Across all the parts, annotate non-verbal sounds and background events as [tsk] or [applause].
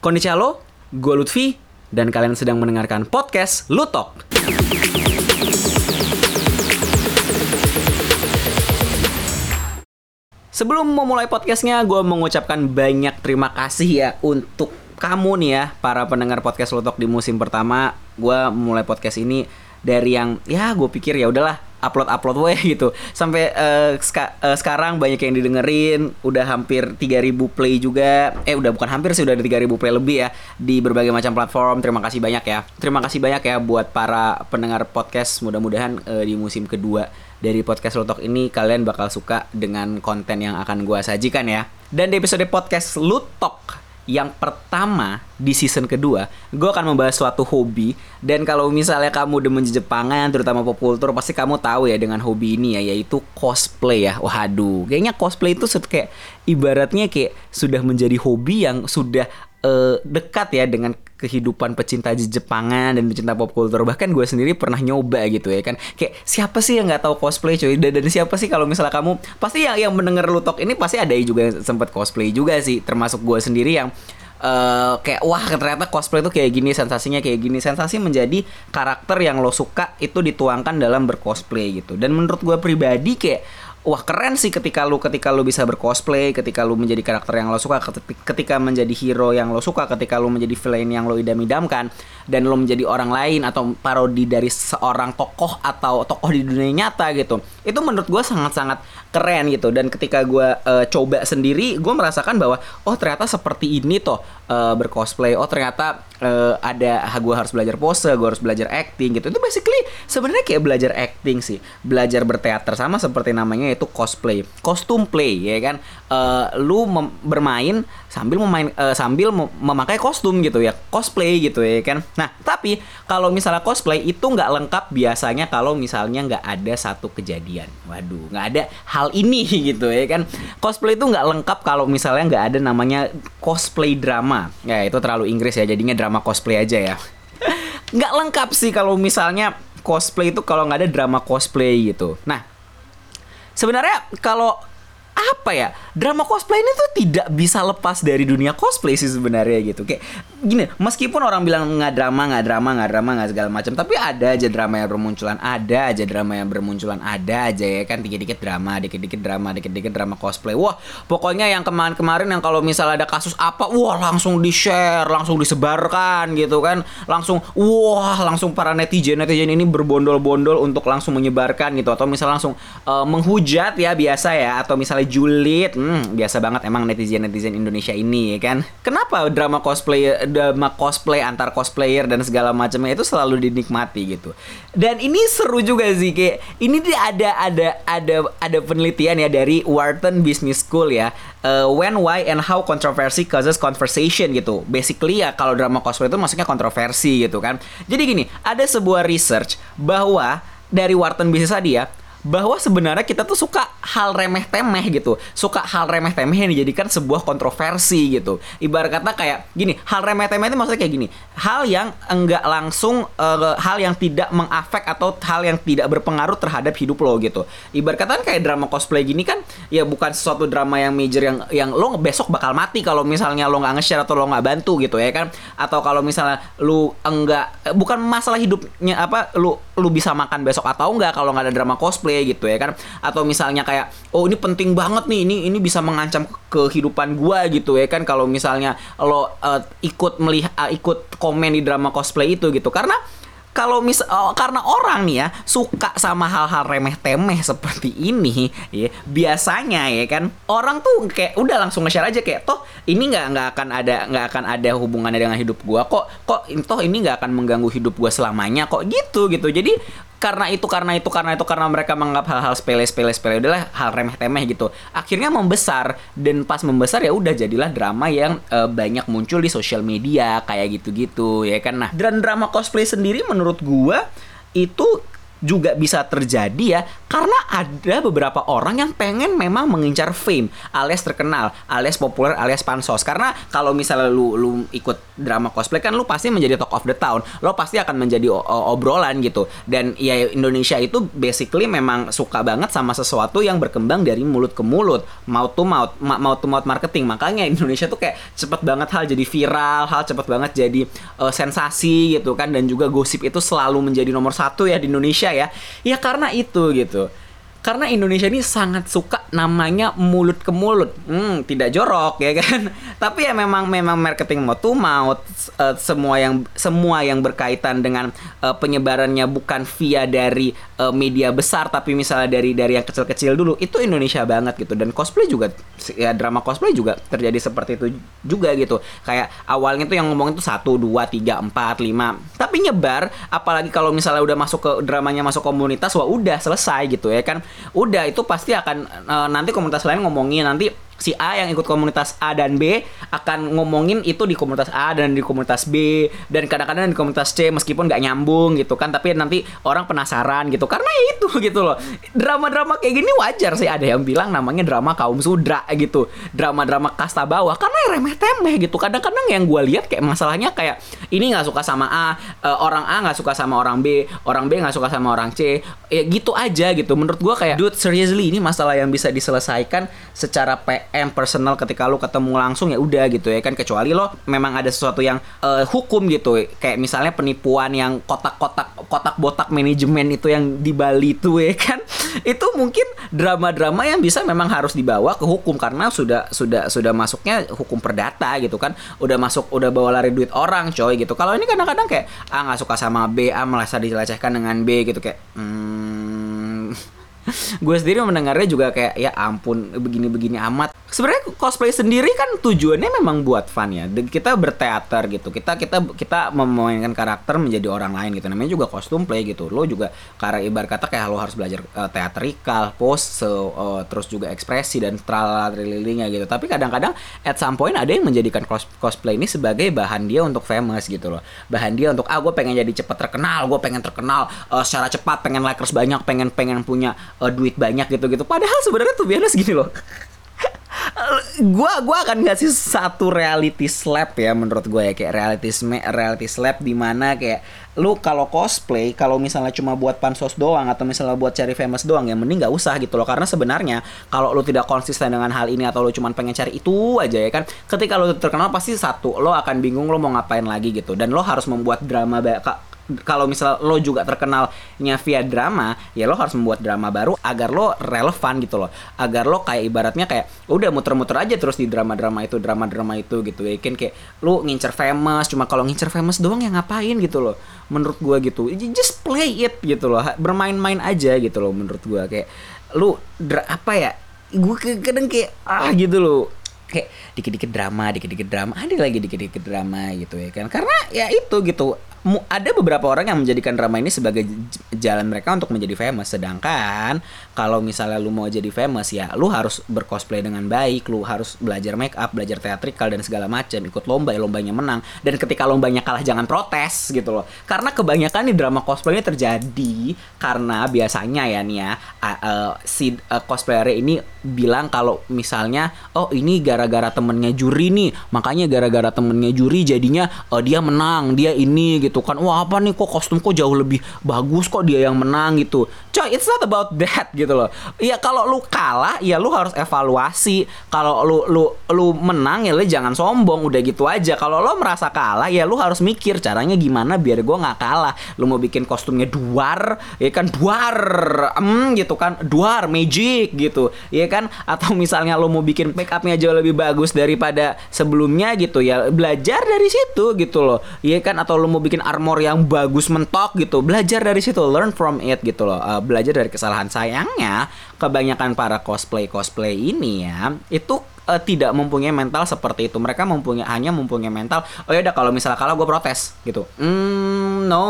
Konnichiwa lo, gue Lutfi, dan kalian sedang mendengarkan podcast Lutok. Sebelum memulai podcastnya, gue mengucapkan banyak terima kasih ya untuk kamu nih ya, para pendengar podcast Lutok di musim pertama. Gue mulai podcast ini dari yang ya gue pikir ya udahlah upload upload weh gitu. Sampai uh, ska, uh, sekarang banyak yang didengerin udah hampir 3000 play juga. Eh udah bukan hampir sih udah ada 3000 play lebih ya di berbagai macam platform. Terima kasih banyak ya. Terima kasih banyak ya buat para pendengar podcast. Mudah-mudahan uh, di musim kedua dari podcast Lutok ini kalian bakal suka dengan konten yang akan gue sajikan ya. Dan di episode podcast Lutok yang pertama di season kedua, gue akan membahas suatu hobi dan kalau misalnya kamu demen Jepangan, terutama pop culture, pasti kamu tahu ya dengan hobi ini ya, yaitu cosplay ya. Waduh, kayaknya cosplay itu kayak ibaratnya kayak sudah menjadi hobi yang sudah uh, dekat ya dengan kehidupan pecinta Jepangan dan pecinta pop culture bahkan gue sendiri pernah nyoba gitu ya kan. Kayak siapa sih yang nggak tahu cosplay cuy dan, dan siapa sih kalau misalnya kamu pasti yang yang mendengar lutok ini pasti ada juga yang sempat cosplay juga sih. Termasuk gue sendiri yang Uh, kayak wah ternyata cosplay itu kayak gini sensasinya kayak gini. Sensasi menjadi karakter yang lo suka itu dituangkan dalam bercosplay gitu. Dan menurut gue pribadi kayak wah keren sih ketika lu ketika lu bisa bercosplay, ketika lu menjadi karakter yang lo suka, ketika menjadi hero yang lo suka, ketika lu menjadi villain yang lo idam-idamkan dan lo menjadi orang lain atau parodi dari seorang tokoh atau tokoh di dunia nyata gitu. Itu menurut gue sangat-sangat keren gitu dan ketika gue uh, coba sendiri, gue merasakan bahwa oh ternyata seperti ini toh uh, bercosplay. Oh ternyata uh, ada gue harus belajar pose, gue harus belajar acting gitu. Itu basically sebenarnya kayak belajar acting sih, belajar berteater sama seperti namanya itu cosplay, kostum play ya kan. Uh, lu bermain sambil memain uh, sambil mem memakai kostum gitu ya, cosplay gitu ya kan. Nah tapi kalau misalnya cosplay itu nggak lengkap biasanya kalau misalnya nggak ada satu kejadian. Waduh, nggak ada hal ini [laughs] gitu ya kan. Cosplay itu nggak lengkap kalau misalnya nggak ada namanya cosplay drama Ya itu terlalu Inggris ya, jadinya drama cosplay aja ya. [laughs] nggak lengkap sih kalau misalnya cosplay itu kalau nggak ada drama cosplay gitu. Nah, sebenarnya kalau apa ya drama cosplay ini tuh tidak bisa lepas dari dunia cosplay sih sebenarnya gitu kayak gini meskipun orang bilang nggak drama nggak drama nggak drama nggak segala macam tapi ada aja drama yang bermunculan ada aja drama yang bermunculan ada aja ya kan dikit-dikit drama dikit-dikit drama dikit-dikit drama cosplay. Wah pokoknya yang kemarin-kemarin yang kalau misalnya ada kasus apa wah langsung di share langsung disebarkan gitu kan. Langsung wah langsung para netizen netizen ini berbondol-bondol untuk langsung menyebarkan gitu. Atau misalnya langsung uh, menghujat ya biasa ya. Atau misalnya julid hmm, biasa banget emang netizen netizen Indonesia ini ya kan. Kenapa drama cosplay drama cosplay antar cosplayer dan segala macamnya itu selalu dinikmati gitu. Dan ini seru juga sih kayak ini ada ada ada ada penelitian ya dari Wharton Business School ya. Uh, when why and how controversy causes conversation gitu. Basically ya kalau drama cosplay itu maksudnya kontroversi gitu kan. Jadi gini ada sebuah research bahwa dari Wharton Business tadi ya bahwa sebenarnya kita tuh suka hal remeh temeh gitu. Suka hal remeh temeh yang dijadikan sebuah kontroversi gitu. Ibarat kata kayak gini hal remeh temeh itu maksudnya kayak gini. Hal yang enggak langsung uh, hal yang tidak mengafek atau hal yang tidak berpengaruh terhadap hidup lo gitu. Ibarat kata kan kayak drama cosplay gini kan ya bukan sesuatu drama yang major yang yang lo besok bakal mati kalau misalnya lo nggak nge-share atau lo nggak bantu gitu ya kan. Atau kalau misalnya lo enggak bukan masalah hidupnya apa lu lu bisa makan besok atau enggak kalau nggak ada drama cosplay gitu ya kan? Atau misalnya kayak oh ini penting banget nih ini ini bisa mengancam kehidupan gua gitu ya kan? Kalau misalnya lo uh, ikut melihat uh, ikut komen di drama cosplay itu gitu. Karena kalau mis oh, karena orang nih ya suka sama hal-hal remeh temeh seperti ini ya biasanya ya kan orang tuh kayak udah langsung nge-share aja kayak toh ini nggak nggak akan ada nggak akan ada hubungannya dengan hidup gua. Kok kok toh ini nggak akan mengganggu hidup gua selamanya. Kok gitu gitu. Jadi karena itu karena itu karena itu karena mereka menganggap hal-hal sepele sepele sepele udahlah hal remeh temeh gitu. Akhirnya membesar dan pas membesar ya udah jadilah drama yang uh, banyak muncul di sosial media kayak gitu gitu ya kan? Nah dan drama cosplay sendiri menurut gua itu juga bisa terjadi ya karena ada beberapa orang yang pengen memang mengincar fame alias terkenal alias populer alias pansos. Karena kalau misalnya lu lu ikut drama cosplay kan lu pasti menjadi talk of the town. Lo pasti akan menjadi obrolan gitu. Dan ya Indonesia itu basically memang suka banget sama sesuatu yang berkembang dari mulut ke mulut mouth to mouth mouth to mouth marketing. Makanya Indonesia tuh kayak cepet banget hal jadi viral hal cepet banget jadi uh, sensasi gitu kan. Dan juga gosip itu selalu menjadi nomor satu ya di Indonesia ya. Ya karena itu gitu karena Indonesia ini sangat suka namanya mulut ke mulut. Hmm, tidak jorok ya kan. [laughs] Tapi ya memang memang marketing mau tuh mau uh, semua yang semua yang berkaitan dengan uh, penyebarannya bukan via dari uh, media besar tapi misalnya dari dari yang kecil-kecil dulu itu Indonesia banget gitu dan cosplay juga ya drama cosplay juga terjadi seperti itu juga gitu. Kayak awalnya tuh yang ngomongin tuh satu dua tiga empat lima tapi nyebar apalagi kalau misalnya udah masuk ke dramanya masuk komunitas wah udah selesai gitu ya kan udah itu pasti akan uh, nanti komunitas lain ngomongin nanti si A yang ikut komunitas A dan B akan ngomongin itu di komunitas A dan di komunitas B dan kadang-kadang di komunitas C meskipun nggak nyambung gitu kan tapi nanti orang penasaran gitu. Karena itu [laughs] gitu loh. Drama-drama kayak gini wajar sih. Ada yang bilang namanya drama kaum sudra gitu. Drama-drama kasta bawah. Karena remeh temeh gitu. Kadang-kadang yang gue lihat kayak masalahnya kayak ini nggak suka sama A uh, orang A nggak suka sama orang B orang B nggak suka sama orang C. Ya gitu aja gitu. Menurut gue kayak dude seriously ini masalah yang bisa diselesaikan secara P PM personal ketika lu ketemu langsung ya udah gitu ya kan. Kecuali lo memang ada sesuatu yang uh, hukum gitu. Kayak misalnya penipuan yang kotak-kotak kotak botak manajemen itu yang di Bali itu ya kan. [laughs] Itu mungkin drama-drama yang bisa memang harus dibawa ke hukum karena sudah sudah sudah masuknya hukum perdata gitu kan. Udah masuk udah bawa lari duit orang coy gitu. Kalau ini kadang-kadang kayak ah nggak suka sama B A merasa dilecehkan dengan B gitu. Kayak hmm, [laughs] gue sendiri mendengarnya juga kayak ya ampun begini-begini amat sebenarnya cosplay sendiri kan tujuannya memang buat fun ya. Kita berteater gitu. Kita kita kita memainkan karakter menjadi orang lain gitu. Namanya juga kostum play gitu. Lo juga karena ibar kata kayak lo harus belajar uh, teatrikal pose uh, terus juga ekspresi dan tralala gitu. Tapi kadang-kadang at some point ada yang menjadikan cos cosplay ini sebagai bahan dia untuk famous gitu loh. Bahan dia untuk ah gue pengen jadi cepat terkenal gue pengen terkenal uh, secara cepat pengen likers banyak pengen pengen punya uh, duit banyak gitu gitu padahal sebenarnya tuh biasa gini loh gua gua akan ngasih satu reality slap ya menurut gue ya. Kayak reality reality slap di mana kayak lu kalau cosplay kalau misalnya cuma buat pansos doang atau misalnya buat cari famous doang ya mending nggak usah gitu loh. Karena sebenarnya kalau lu tidak konsisten dengan hal ini atau lu cuma pengen cari itu aja ya kan ketika lu terkenal pasti satu lo akan bingung lo mau ngapain lagi gitu. Dan lo harus membuat drama kalau misal lo juga terkenalnya via drama ya lo harus membuat drama baru agar lo relevan gitu loh. Agar lo kayak ibaratnya kayak udah muter-muter aja terus di drama-drama itu drama-drama itu gitu. Ya kan kayak lo ngincer famous cuma kalau ngincer famous doang ya ngapain gitu loh. Menurut gua gitu. Just play it gitu loh. Bermain-main aja gitu loh menurut gua. Kayak lu apa ya gue kadang kayak ah gitu loh. Kayak dikit-dikit drama, dikit-dikit drama, ada lagi dikit-dikit drama gitu ya kan. Karena ya itu gitu ada beberapa orang yang menjadikan drama ini sebagai jalan mereka untuk menjadi famous. Sedangkan kalau misalnya lu mau jadi famous ya lu harus bercosplay dengan baik lu harus belajar make up belajar teatrikal dan segala macam. Ikut lomba ya lombanya menang. Dan ketika lombanya kalah jangan protes gitu loh. Karena kebanyakan di drama cosplay ini terjadi karena biasanya ya nih ya uh, uh, si uh, cosplayer ini bilang kalau misalnya oh ini gara-gara temennya juri nih. Makanya gara-gara temennya juri jadinya uh, dia menang dia ini gitu gitu kan. Wah apa nih kok kostum kok jauh lebih bagus kok dia yang menang gitu. Coy it's not about [laughs] that gitu loh. Ya kalau lu kalah ya lu harus evaluasi. Kalau lu lu lu menang ya lu jangan sombong. Udah gitu aja. Kalau lo merasa kalah ya lu harus mikir caranya gimana biar gue nggak kalah. Lu mau bikin kostumnya duar ya kan? Duar hmm gitu kan? Duar magic gitu ya kan? Atau misalnya lo mau bikin make upnya jauh lebih bagus daripada sebelumnya gitu ya belajar dari situ gitu loh ya kan? Atau lo mau bikin armor yang bagus mentok gitu. Belajar dari situ learn from it gitu loh. Uh, belajar dari kesalahan sayangnya kebanyakan para cosplay cosplay ini ya itu uh, tidak mempunyai mental seperti itu. Mereka mempunyai hanya mempunyai mental oh ya udah kalau misalnya kalah gue protes gitu. Mm, no. [laughs]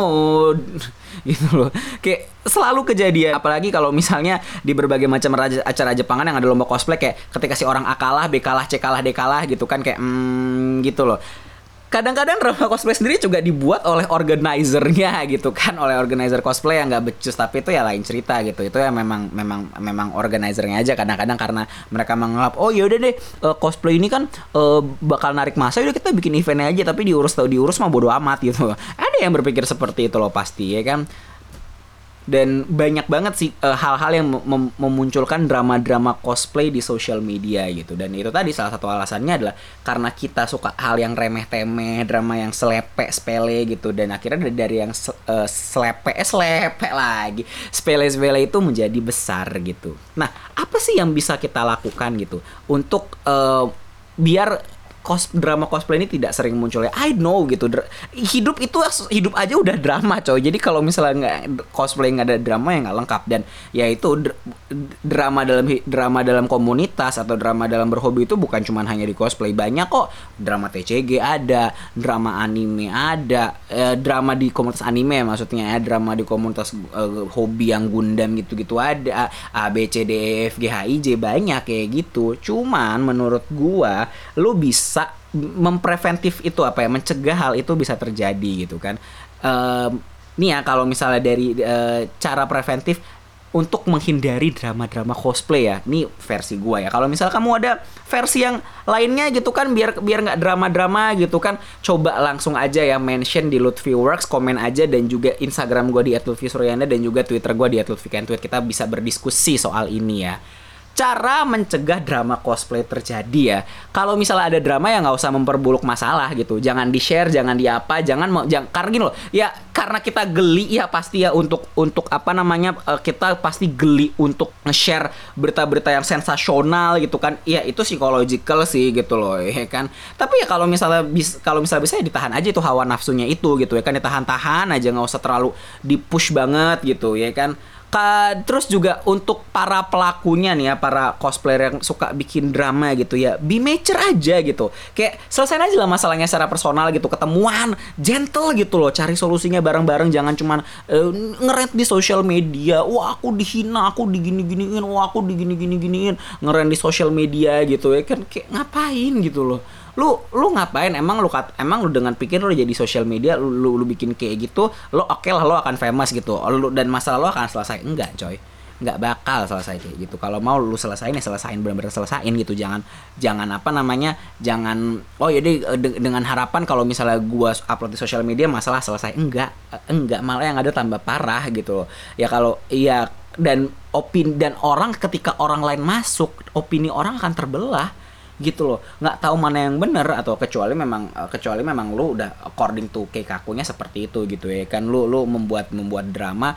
Gitu loh. Kayak selalu kejadian. Apalagi kalau misalnya di berbagai macam acara Jepangan yang ada lomba cosplay kayak ketika si orang A kalah B kalah C kalah D kalah gitu kan kayak mm, gitu loh kadang-kadang drama cosplay sendiri juga dibuat oleh organizernya gitu kan oleh organizer cosplay yang nggak becus tapi itu ya lain cerita gitu. Itu ya memang memang memang organizernya aja kadang-kadang karena mereka menganggap oh yaudah deh uh, cosplay ini kan uh, bakal narik masa udah kita bikin eventnya aja tapi diurus tau diurus mah bodo amat gitu. Ada yang berpikir seperti itu loh pasti ya kan dan banyak banget sih hal hal-hal yang mem memunculkan drama-drama cosplay di social media gitu. Dan itu tadi salah satu alasannya adalah karena kita suka hal yang remeh-temeh drama yang selepe sepele gitu. Dan akhirnya dari yang uh, selepe eh, selepe lagi sepele-sepele itu menjadi besar gitu. Nah apa sih yang bisa kita lakukan gitu untuk uh, biar cos drama cosplay ini tidak sering muncul ya. I know gitu. Dra hidup itu hidup aja udah drama coy. Jadi kalau misalnya nggak cosplay nggak ada drama yang nggak lengkap dan ya itu dr drama dalam drama dalam komunitas atau drama dalam berhobi itu bukan cuma hanya di cosplay. Banyak kok drama TCG ada, drama anime ada, eh, drama di komunitas anime maksudnya ya, drama di komunitas eh, hobi yang Gundam gitu-gitu ada, A B C D E F G H I J banyak kayak gitu. Cuman menurut gua bisa bisa mempreventif itu apa ya mencegah hal itu bisa terjadi gitu kan um, nih ya kalau misalnya dari uh, cara preventif untuk menghindari drama-drama cosplay ya. Ini versi gua ya. Kalau misalnya kamu ada versi yang lainnya gitu kan biar biar nggak drama-drama gitu kan, coba langsung aja ya mention di Lutfi Works, komen aja dan juga Instagram gua di @lutfi_suryanda dan juga Twitter gua di @lutfi_tweet. Kita bisa berdiskusi soal ini ya cara mencegah drama cosplay terjadi ya. Kalau misalnya ada drama ya nggak usah memperburuk masalah gitu. Jangan di share, jangan di apa, jangan mau, jangan karena gini loh. Ya karena kita geli ya pasti ya untuk untuk apa namanya uh, kita pasti geli untuk nge-share berita-berita yang sensasional gitu kan. Ya itu psychological sih gitu loh ya kan. Tapi ya kalau misalnya bis, kalau misalnya bisa ya ditahan aja itu hawa nafsunya itu gitu ya kan ditahan-tahan aja nggak usah terlalu di push banget gitu ya kan Ka, terus juga untuk para pelakunya nih ya, para cosplayer yang suka bikin drama gitu ya, be mature aja gitu. Kayak selesai aja lah masalahnya secara personal gitu, ketemuan, gentle gitu loh, cari solusinya bareng-bareng, jangan cuman uh, ngeret di sosial media, wah aku dihina, aku digini-giniin, wah aku digini-gini-giniin, ngeren di sosial media gitu ya kan, kayak ngapain gitu loh lu lu ngapain? Emang lu emang lu dengan pikir lu jadi sosial media lu, lu lu bikin kayak gitu lo oke okay lah lo akan famous gitu. Lu dan masalah lo akan selesai. Enggak coy. Nggak bakal selesai kayak gitu. Kalau mau lu selesaiin ya selesaiin benar-benar selesaiin gitu. Jangan jangan apa namanya jangan oh jadi de dengan harapan kalau misalnya gua upload di sosial media masalah selesai. Enggak enggak. Malah yang ada tambah parah gitu ya kalau iya dan opini dan orang ketika orang lain masuk opini orang akan terbelah gitu loh. Nggak tahu mana yang benar atau kecuali memang eh, kecuali memang lu udah according to keikakunya seperti itu gitu ya kan. Lu lu membuat membuat drama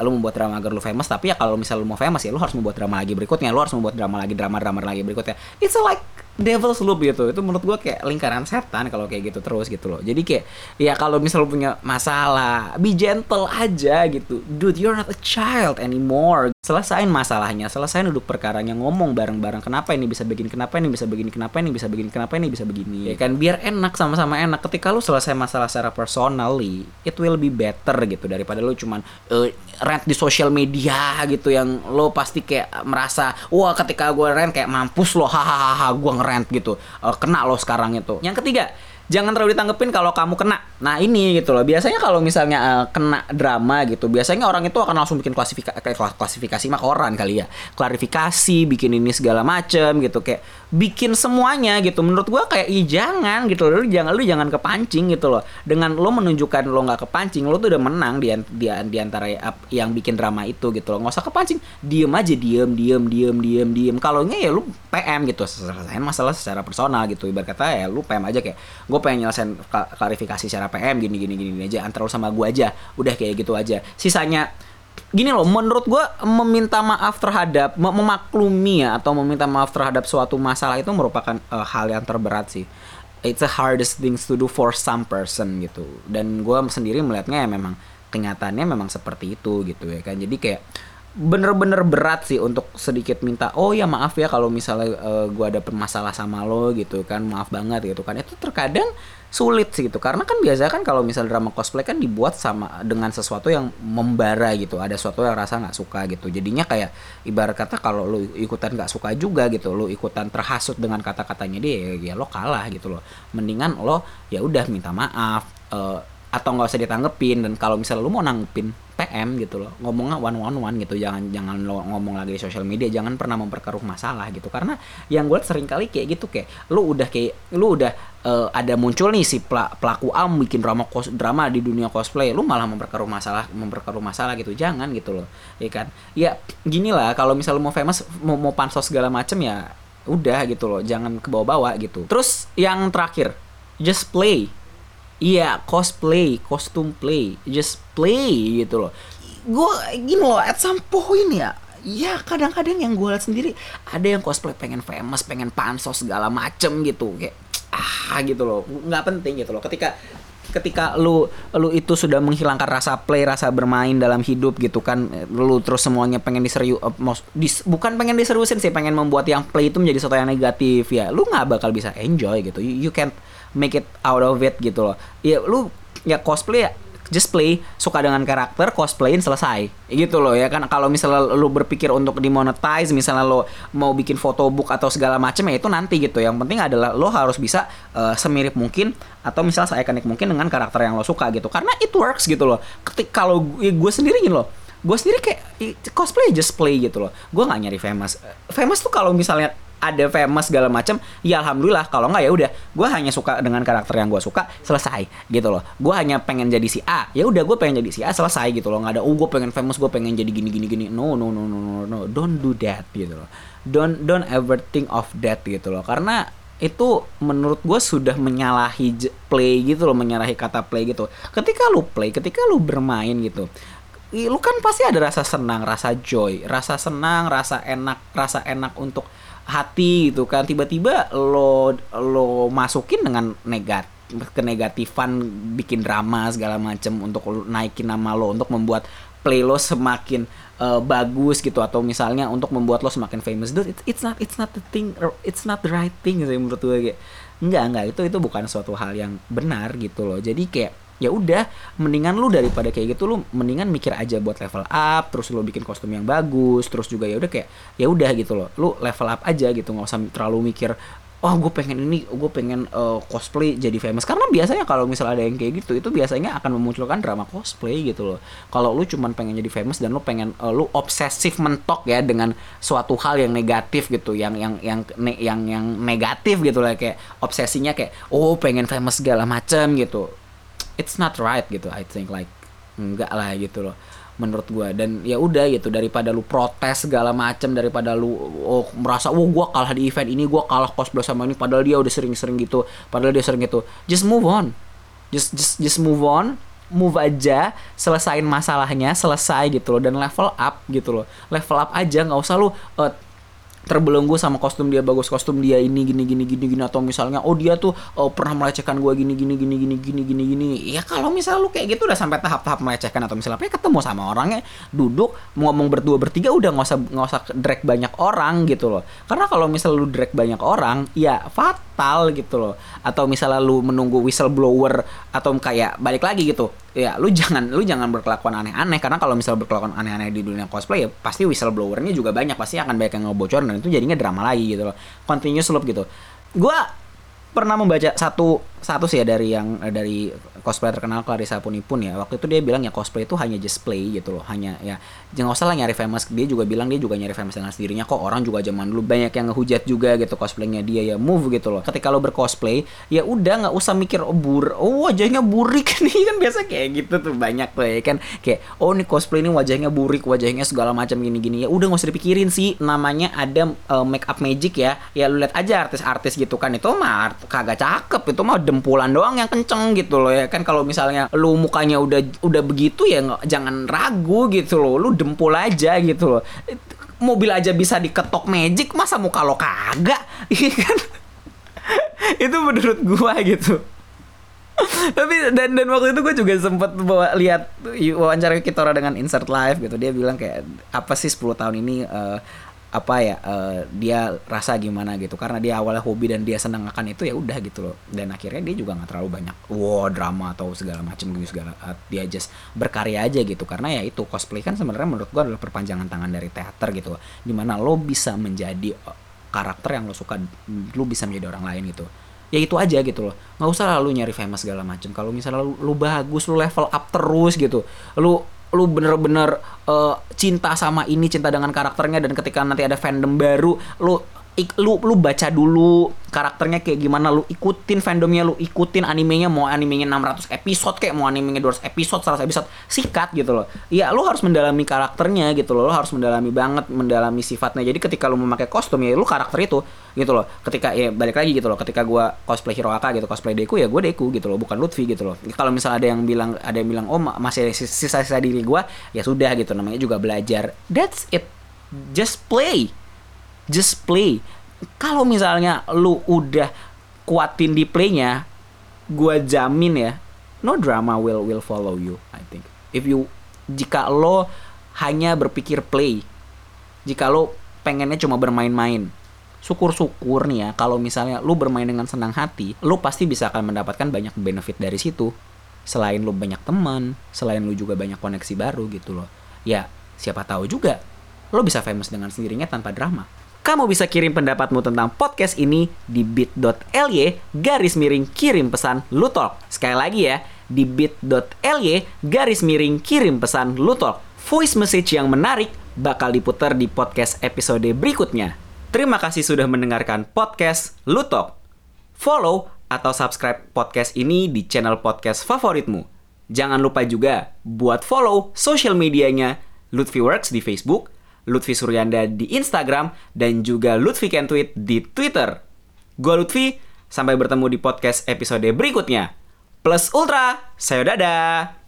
lu membuat drama agar lu famous tapi ya kalau misal lu mau famous ya lu harus membuat drama lagi berikutnya. Lu harus membuat drama lagi drama drama lagi berikutnya. It's like devil's loop gitu. Itu menurut gua kayak lingkaran setan kalau kayak gitu terus gitu loh. Jadi kayak ya kalau misal lu punya masalah be gentle aja gitu. Dude you're not a child anymore. Selesain masalahnya, selesain duduk perkaranya, ngomong bareng-bareng. Kenapa ini bisa begini, kenapa ini bisa begini, kenapa ini bisa begini, kenapa ini bisa begini. Ya kan biar enak sama-sama enak. Ketika lu selesai masalah secara personally, it will be better gitu daripada lu cuman uh, rant di sosial media gitu yang lo pasti kayak merasa wah ketika gue rant kayak mampus lo hahaha gue ngerant gitu uh, kena lo sekarang itu. Yang ketiga, jangan terlalu ditanggepin kalau kamu kena. Nah ini gitu loh. Biasanya kalau misalnya uh, kena drama gitu, biasanya orang itu akan langsung bikin klasifikasi klasifikasi mah koran kali ya. Klarifikasi, bikin ini segala macem gitu kayak bikin semuanya gitu. Menurut gua kayak ih jangan gitu loh. Lu jangan lu jangan kepancing gitu loh. Dengan lo menunjukkan lo nggak kepancing, lo tuh udah menang di di, di antara yang bikin drama itu gitu loh. Nggak usah kepancing. Diem aja diem diem diem diem diem. Kalau ya lu PM gitu. Selesaiin masalah secara personal gitu. Ibarat kata ya lu PM aja kayak gue pengen nyelesain klarifikasi secara PM gini gini gini, aja antara sama gue aja. Udah kayak gitu aja. Sisanya gini loh menurut gue meminta maaf terhadap mem memaklumi ya atau meminta maaf terhadap suatu masalah itu merupakan uh, hal yang terberat sih. It's the hardest things to do for some person gitu. Dan gue sendiri melihatnya ya memang kenyataannya memang seperti itu gitu ya kan. Jadi kayak bener-bener berat sih untuk sedikit minta oh ya maaf ya kalau misalnya uh, gua ada masalah sama lo gitu kan maaf banget gitu kan. Itu terkadang sulit sih gitu. Karena kan biasanya kan kalau misal drama cosplay kan dibuat sama dengan sesuatu yang membara gitu. Ada sesuatu yang rasa nggak suka gitu. Jadinya kayak ibarat kata kalau lu ikutan nggak suka juga gitu lu ikutan terhasut dengan kata-katanya dia ya, lo kalah gitu loh. Mendingan lo ya udah minta maaf uh, atau nggak usah ditanggepin dan kalau misalnya lu mau nanggepin PM gitu loh ngomongnya one one one gitu jangan jangan lo ngomong lagi di sosial media jangan pernah memperkeruh masalah gitu. Karena yang gue sering kali kayak gitu kayak lu udah kayak lu udah uh, ada muncul nih si pelaku am bikin drama kos drama di dunia cosplay lu malah memperkeruh masalah memperkeruh masalah gitu. Jangan gitu loh ya kan? Ya gini lah kalau misalnya mau famous mau, mau pansos segala macem ya udah gitu loh jangan ke bawah-bawah gitu. Terus yang terakhir just play Iya, cosplay, kostum play, just play gitu loh. Gue gini loh, at some point ya, ya kadang-kadang yang gue lihat sendiri ada yang cosplay pengen famous, pengen pansos segala macem gitu, kayak [tsk] ah gitu loh, nggak penting gitu loh. Ketika ketika lu lu itu sudah menghilangkan rasa play, rasa bermain dalam hidup gitu kan, lu terus semuanya pengen diserius, uh, dis, bukan pengen diseriusin sih, pengen membuat yang play itu menjadi sesuatu yang negatif ya, lu nggak bakal bisa enjoy gitu. You, you can't make it out of it gitu loh ya lu ya cosplay ya just play suka dengan karakter cosplayin selesai. Gitu loh ya kan? Kalau misalnya lu berpikir untuk dimonetize misalnya lo mau bikin photobook atau segala macam ya itu nanti gitu. Yang penting adalah lo harus bisa uh, semirip mungkin atau misalnya saya ikonik mungkin dengan karakter yang lo suka gitu. Karena it works gitu loh. Ketika kalau ya gue sendiri gitu loh. Gue sendiri kayak cosplay just play gitu loh. Gue nggak nyari famous. Famous tuh kalau misalnya ada famous segala macam ya alhamdulillah. Kalau nggak ya udah. Gue hanya suka dengan karakter yang gue suka selesai gitu loh. Gue hanya pengen jadi si A ya udah gue pengen jadi si A selesai gitu loh. Nggak ada oh gue pengen famous gue pengen jadi gini gini gini. No no no no no no. Don't do that gitu loh. Don't don't ever think of that gitu loh. Karena itu menurut gue sudah menyalahi play gitu loh. Menyalahi kata play gitu. Ketika lu play ketika lu bermain gitu lu kan pasti ada rasa senang, rasa joy, rasa senang, rasa enak, rasa enak untuk hati gitu kan. Tiba-tiba lo lo masukin dengan negat kenegatifan bikin drama segala macem untuk naikin nama lo untuk membuat play lo semakin uh, bagus gitu. Atau misalnya untuk membuat lo semakin famous. Dude it's, it's not it's not the thing it's not the right thing sih menurut gue kayak. Enggak enggak. Itu itu bukan suatu hal yang benar gitu loh. Jadi kayak ya udah mendingan lu daripada kayak gitu lu mendingan mikir aja buat level up terus lu bikin kostum yang bagus terus juga ya udah kayak ya udah gitu loh. Lu level up aja gitu nggak usah terlalu mikir oh gue pengen ini gue pengen uh, cosplay jadi famous. Karena biasanya kalau misalnya ada yang kayak gitu itu biasanya akan memunculkan drama cosplay gitu loh. Kalau lu cuman pengen jadi famous dan lu pengen uh, lu obsesif mentok ya dengan suatu hal yang negatif gitu yang yang yang ne, yang yang negatif gitu lah kayak obsesinya kayak oh pengen famous segala macam gitu it's not right gitu I think like enggak lah gitu loh menurut gue dan ya udah gitu daripada lu protes segala macem daripada lu oh merasa oh gue kalah di event ini gue kalah cosplay sama ini padahal dia udah sering-sering gitu padahal dia sering gitu. Just move on. Just just just move on move aja selesain masalahnya selesai gitu loh dan level up gitu loh. Level up aja nggak usah lu uh, terbelenggu sama kostum dia bagus kostum dia ini gini gini gini gini atau misalnya oh dia tuh oh, pernah melecehkan gue gini gini gini gini gini gini gini. Ya kalau misalnya lu kayak gitu udah sampai tahap-tahap melecehkan atau misalnya ya ketemu sama orangnya duduk ngomong berdua bertiga udah nggak usah nggak usah drag banyak orang gitu loh. Karena kalau misalnya lu drag banyak orang ya fatal gitu loh. Atau misalnya lu menunggu whistleblower atau kayak balik lagi gitu ya lu jangan lu jangan berkelakuan aneh-aneh. Karena kalau misalnya berkelakuan aneh-aneh di dunia cosplay ya pasti whistleblowernya juga banyak. Pasti akan banyak yang ngebocorin. Dan itu jadinya drama lagi gitu loh. Continuous loop gitu. Gue pernah membaca satu satu sih ya dari yang eh, dari cosplay terkenal Clarissa Punipun ya. Waktu itu dia bilang ya cosplay itu hanya just play gitu loh hanya ya jangan usah lah nyari famous. Dia juga bilang dia juga nyari famous dengan sendirinya kok. Orang juga zaman dulu banyak yang ngehujat juga gitu cosplaynya dia ya move gitu loh. Ketika lo bercosplay ya udah nggak usah mikir oh bur oh wajahnya burik [laughs] nih. Kan biasa kayak gitu tuh banyak tuh ya kan. Kayak oh nih cosplay ini wajahnya burik wajahnya segala macam gini gini ya udah nggak usah dipikirin sih namanya ada uh, make up magic ya. Ya lu lihat aja artis-artis gitu kan itu mah kagak cakep itu mah dempulan doang yang kenceng gitu loh ya kan? Kalau misalnya lu mukanya udah udah begitu ya nggak jangan ragu gitu loh. Lu dempul aja gitu loh. Mobil aja bisa diketok magic masa muka lo kagak? [laughs] Iya kan? Itu menurut gua gitu. Tapi dan dan waktu itu gue juga sempat bawa lihat wawancara kita dengan insert live gitu. Dia bilang kayak apa sih 10 tahun ini uh, apa ya uh, dia rasa gimana gitu. Karena dia awalnya hobi dan dia senang akan itu ya udah gitu loh. Dan akhirnya dia juga nggak terlalu banyak wow drama atau segala macam gitu segala uh, dia just berkarya aja gitu. Karena ya itu cosplay kan sebenarnya menurut gua adalah perpanjangan tangan dari teater gitu di mana lo bisa menjadi uh, karakter yang lo suka lo bisa menjadi orang lain gitu. Ya itu aja gitu loh. Nggak usah lalu nyari famous segala macam kalau misalnya lu, lu bagus lu level up terus gitu lu lu bener-bener uh, cinta sama ini cinta dengan karakternya dan ketika nanti ada fandom baru lu ik, lu lu baca dulu karakternya kayak gimana lu ikutin fandomnya lu ikutin animenya mau animenya 600 episode kayak mau animenya 200 episode 100 episode sikat gitu loh. Ya lu harus mendalami karakternya gitu loh lu harus mendalami banget mendalami sifatnya. Jadi ketika lu memakai kostum ya lu karakter itu gitu loh. Ketika ya balik lagi gitu loh ketika gua cosplay Hiroaka gitu cosplay Deku ya gue Deku gitu loh bukan Lutfi gitu loh. Kalau misalnya ada yang bilang ada yang bilang oh masih sisa-sisa diri gua ya sudah gitu namanya juga belajar. That's it. Just play just play. Kalau misalnya lu udah kuatin di playnya gue jamin ya no drama will will follow you I think. If you jika lo hanya berpikir play jika lo pengennya cuma bermain-main syukur-syukur nih ya kalau misalnya lu bermain dengan senang hati lu pasti bisa akan mendapatkan banyak benefit dari situ. Selain lu banyak teman selain lu juga banyak koneksi baru gitu loh. Ya siapa tahu juga lo bisa famous dengan sendirinya tanpa drama kamu bisa kirim pendapatmu tentang podcast ini di bit.ly garis miring kirim pesan Lutalk. Sekali lagi ya, di bit.ly garis miring kirim pesan Lutalk. Voice message yang menarik bakal diputar di podcast episode berikutnya. Terima kasih sudah mendengarkan podcast Lutalk. Follow atau subscribe podcast ini di channel podcast favoritmu. Jangan lupa juga buat follow social medianya Lutfi Works di Facebook, Lutfi Suryanda di Instagram, dan juga Lutfi Can Tweet di Twitter. Gue Lutfi, sampai bertemu di podcast episode berikutnya. Plus Ultra, saya dadah!